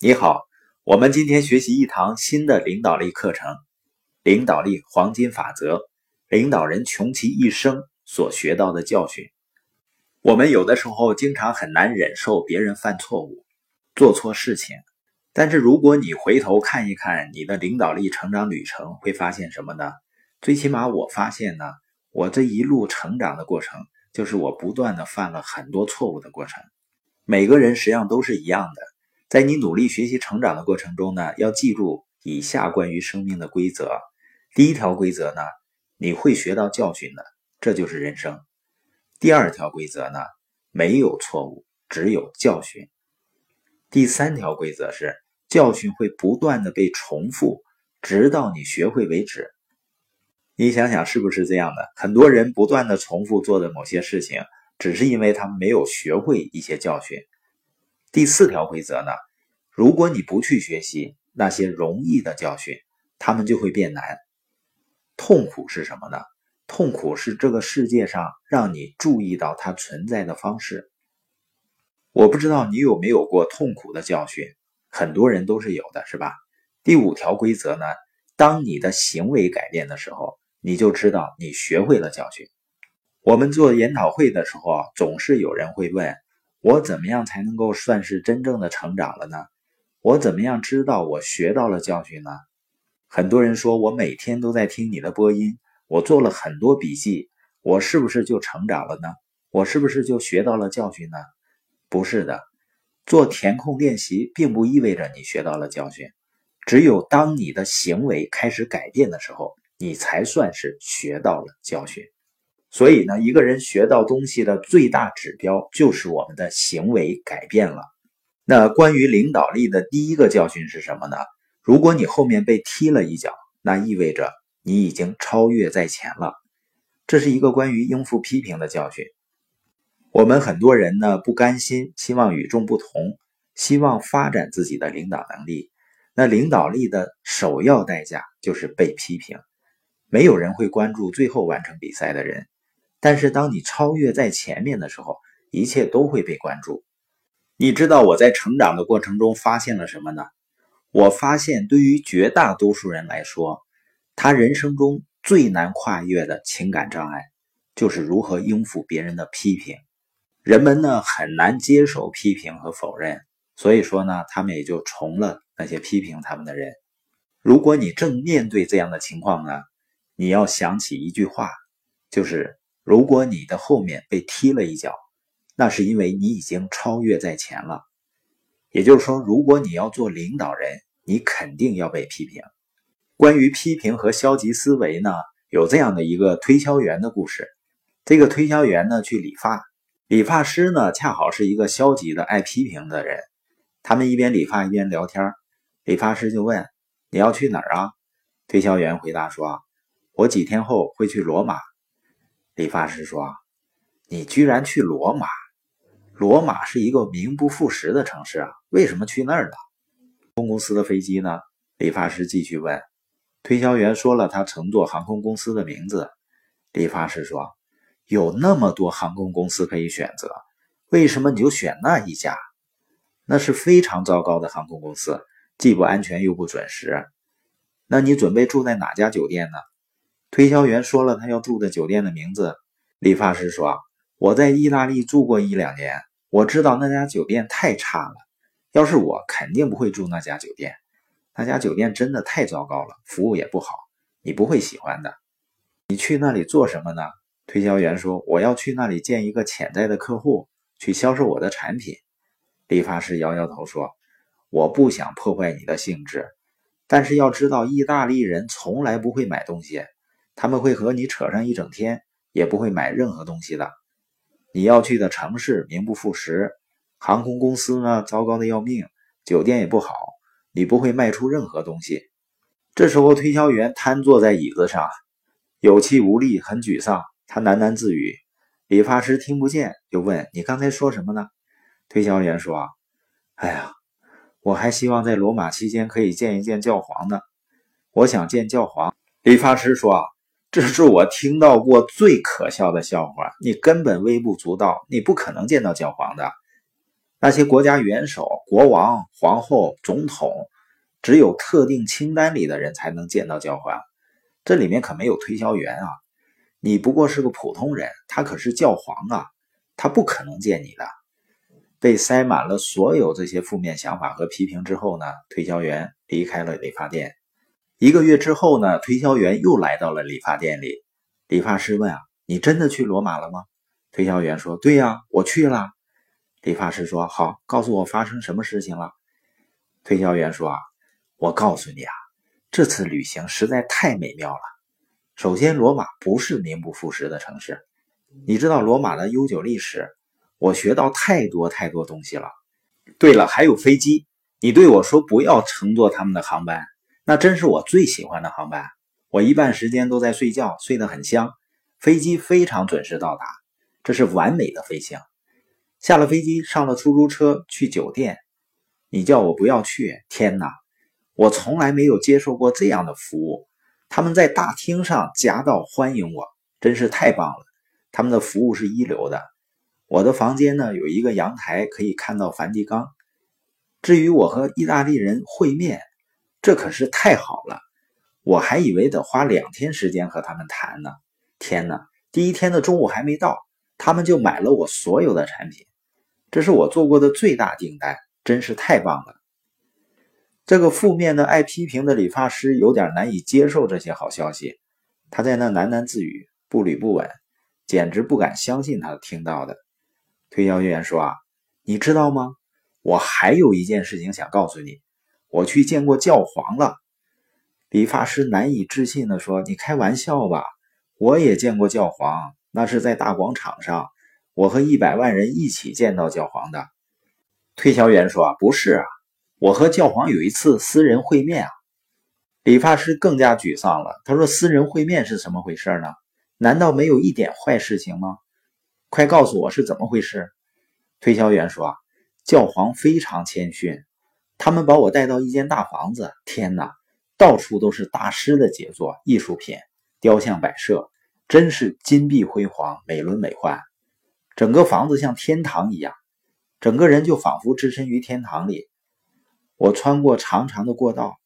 你好，我们今天学习一堂新的领导力课程——领导力黄金法则。领导人穷其一生所学到的教训。我们有的时候经常很难忍受别人犯错误、做错事情，但是如果你回头看一看你的领导力成长旅程，会发现什么呢？最起码我发现呢，我这一路成长的过程，就是我不断的犯了很多错误的过程。每个人实际上都是一样的。在你努力学习成长的过程中呢，要记住以下关于生命的规则。第一条规则呢，你会学到教训的，这就是人生。第二条规则呢，没有错误，只有教训。第三条规则是，教训会不断的被重复，直到你学会为止。你想想是不是这样的？很多人不断的重复做的某些事情，只是因为他们没有学会一些教训。第四条规则呢？如果你不去学习那些容易的教训，他们就会变难。痛苦是什么呢？痛苦是这个世界上让你注意到它存在的方式。我不知道你有没有过痛苦的教训，很多人都是有的，是吧？第五条规则呢？当你的行为改变的时候，你就知道你学会了教训。我们做研讨会的时候，总是有人会问。我怎么样才能够算是真正的成长了呢？我怎么样知道我学到了教训呢？很多人说我每天都在听你的播音，我做了很多笔记，我是不是就成长了呢？我是不是就学到了教训呢？不是的，做填空练习并不意味着你学到了教训，只有当你的行为开始改变的时候，你才算是学到了教训。所以呢，一个人学到东西的最大指标就是我们的行为改变了。那关于领导力的第一个教训是什么呢？如果你后面被踢了一脚，那意味着你已经超越在前了。这是一个关于应付批评的教训。我们很多人呢不甘心，希望与众不同，希望发展自己的领导能力。那领导力的首要代价就是被批评。没有人会关注最后完成比赛的人。但是当你超越在前面的时候，一切都会被关注。你知道我在成长的过程中发现了什么呢？我发现对于绝大多数人来说，他人生中最难跨越的情感障碍，就是如何应付别人的批评。人们呢很难接受批评和否认，所以说呢，他们也就从了那些批评他们的人。如果你正面对这样的情况呢，你要想起一句话，就是。如果你的后面被踢了一脚，那是因为你已经超越在前了。也就是说，如果你要做领导人，你肯定要被批评。关于批评和消极思维呢，有这样的一个推销员的故事。这个推销员呢去理发，理发师呢恰好是一个消极的、爱批评的人。他们一边理发一边聊天，理发师就问：“你要去哪儿啊？”推销员回答说：“我几天后会去罗马。”理发师说：“你居然去罗马？罗马是一个名不副实的城市啊，为什么去那儿了？航空公司的飞机呢？”理发师继续问。推销员说了他乘坐航空公司的名字。理发师说：“有那么多航空公司可以选择，为什么你就选那一家？那是非常糟糕的航空公司，既不安全又不准时。那你准备住在哪家酒店呢？”推销员说了他要住的酒店的名字。理发师说：“我在意大利住过一两年，我知道那家酒店太差了。要是我，肯定不会住那家酒店。那家酒店真的太糟糕了，服务也不好，你不会喜欢的。你去那里做什么呢？”推销员说：“我要去那里见一个潜在的客户，去销售我的产品。”理发师摇摇头说：“我不想破坏你的兴致，但是要知道，意大利人从来不会买东西。”他们会和你扯上一整天，也不会买任何东西的。你要去的城市名不副实，航空公司呢糟糕的要命，酒店也不好，你不会卖出任何东西。这时候，推销员瘫坐在椅子上，有气无力，很沮丧。他喃喃自语。理发师听不见，就问：“你刚才说什么呢？”推销员说：“哎呀，我还希望在罗马期间可以见一见教皇呢。我想见教皇。”理发师说。这是我听到过最可笑的笑话。你根本微不足道，你不可能见到教皇的。那些国家元首、国王、皇后、总统，只有特定清单里的人才能见到教皇。这里面可没有推销员啊！你不过是个普通人，他可是教皇啊，他不可能见你的。被塞满了所有这些负面想法和批评之后呢，推销员离开了理发店。一个月之后呢，推销员又来到了理发店里。理发师问啊：“你真的去罗马了吗？”推销员说：“对呀，我去了。”理发师说：“好，告诉我发生什么事情了。”推销员说：“啊，我告诉你啊，这次旅行实在太美妙了。首先，罗马不是名不副实的城市。你知道罗马的悠久历史，我学到太多太多东西了。对了，还有飞机。你对我说不要乘坐他们的航班，那真是我最喜欢的航班。我一半时间都在睡觉，睡得很香。飞机非常准时到达，这是完美的飞行。”下了飞机，上了出租车去酒店。你叫我不要去，天哪！我从来没有接受过这样的服务。他们在大厅上夹道欢迎我，真是太棒了。他们的服务是一流的。我的房间呢，有一个阳台，可以看到梵蒂冈。至于我和意大利人会面，这可是太好了。我还以为得花两天时间和他们谈呢。天哪！第一天的中午还没到，他们就买了我所有的产品。这是我做过的最大订单，真是太棒了。这个负面的、爱批评的理发师有点难以接受这些好消息，他在那喃喃自语，步履不稳，简直不敢相信他听到的。推销员说：“啊，你知道吗？我还有一件事情想告诉你，我去见过教皇了。”理发师难以置信地说：“你开玩笑吧？我也见过教皇，那是在大广场上。”我和一百万人一起见到教皇的推销员说：“，不是啊，我和教皇有一次私人会面啊。”理发师更加沮丧了。他说：“私人会面是什么回事呢？难道没有一点坏事情吗？快告诉我是怎么回事。”推销员说：“啊，教皇非常谦逊，他们把我带到一间大房子。天哪，到处都是大师的杰作、艺术品、雕像摆设，真是金碧辉煌、美轮美奂。”整个房子像天堂一样，整个人就仿佛置身于天堂里。我穿过长长的过道，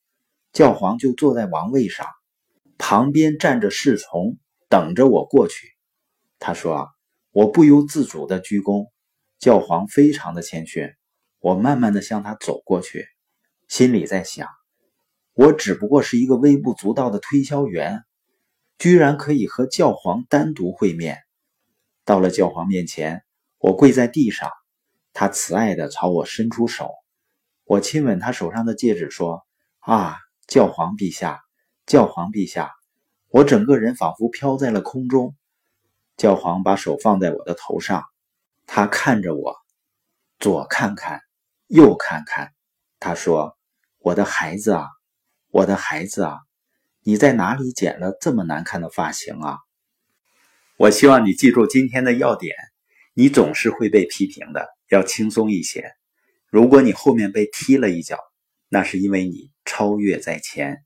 教皇就坐在王位上，旁边站着侍从，等着我过去。他说：“我不由自主的鞠躬。”教皇非常的谦逊。我慢慢的向他走过去，心里在想：我只不过是一个微不足道的推销员，居然可以和教皇单独会面。到了教皇面前，我跪在地上，他慈爱的朝我伸出手，我亲吻他手上的戒指，说：“啊，教皇陛下，教皇陛下！”我整个人仿佛飘在了空中。教皇把手放在我的头上，他看着我，左看看，又看看，他说：“我的孩子啊，我的孩子啊，你在哪里剪了这么难看的发型啊？”我希望你记住今天的要点：你总是会被批评的，要轻松一些。如果你后面被踢了一脚，那是因为你超越在前。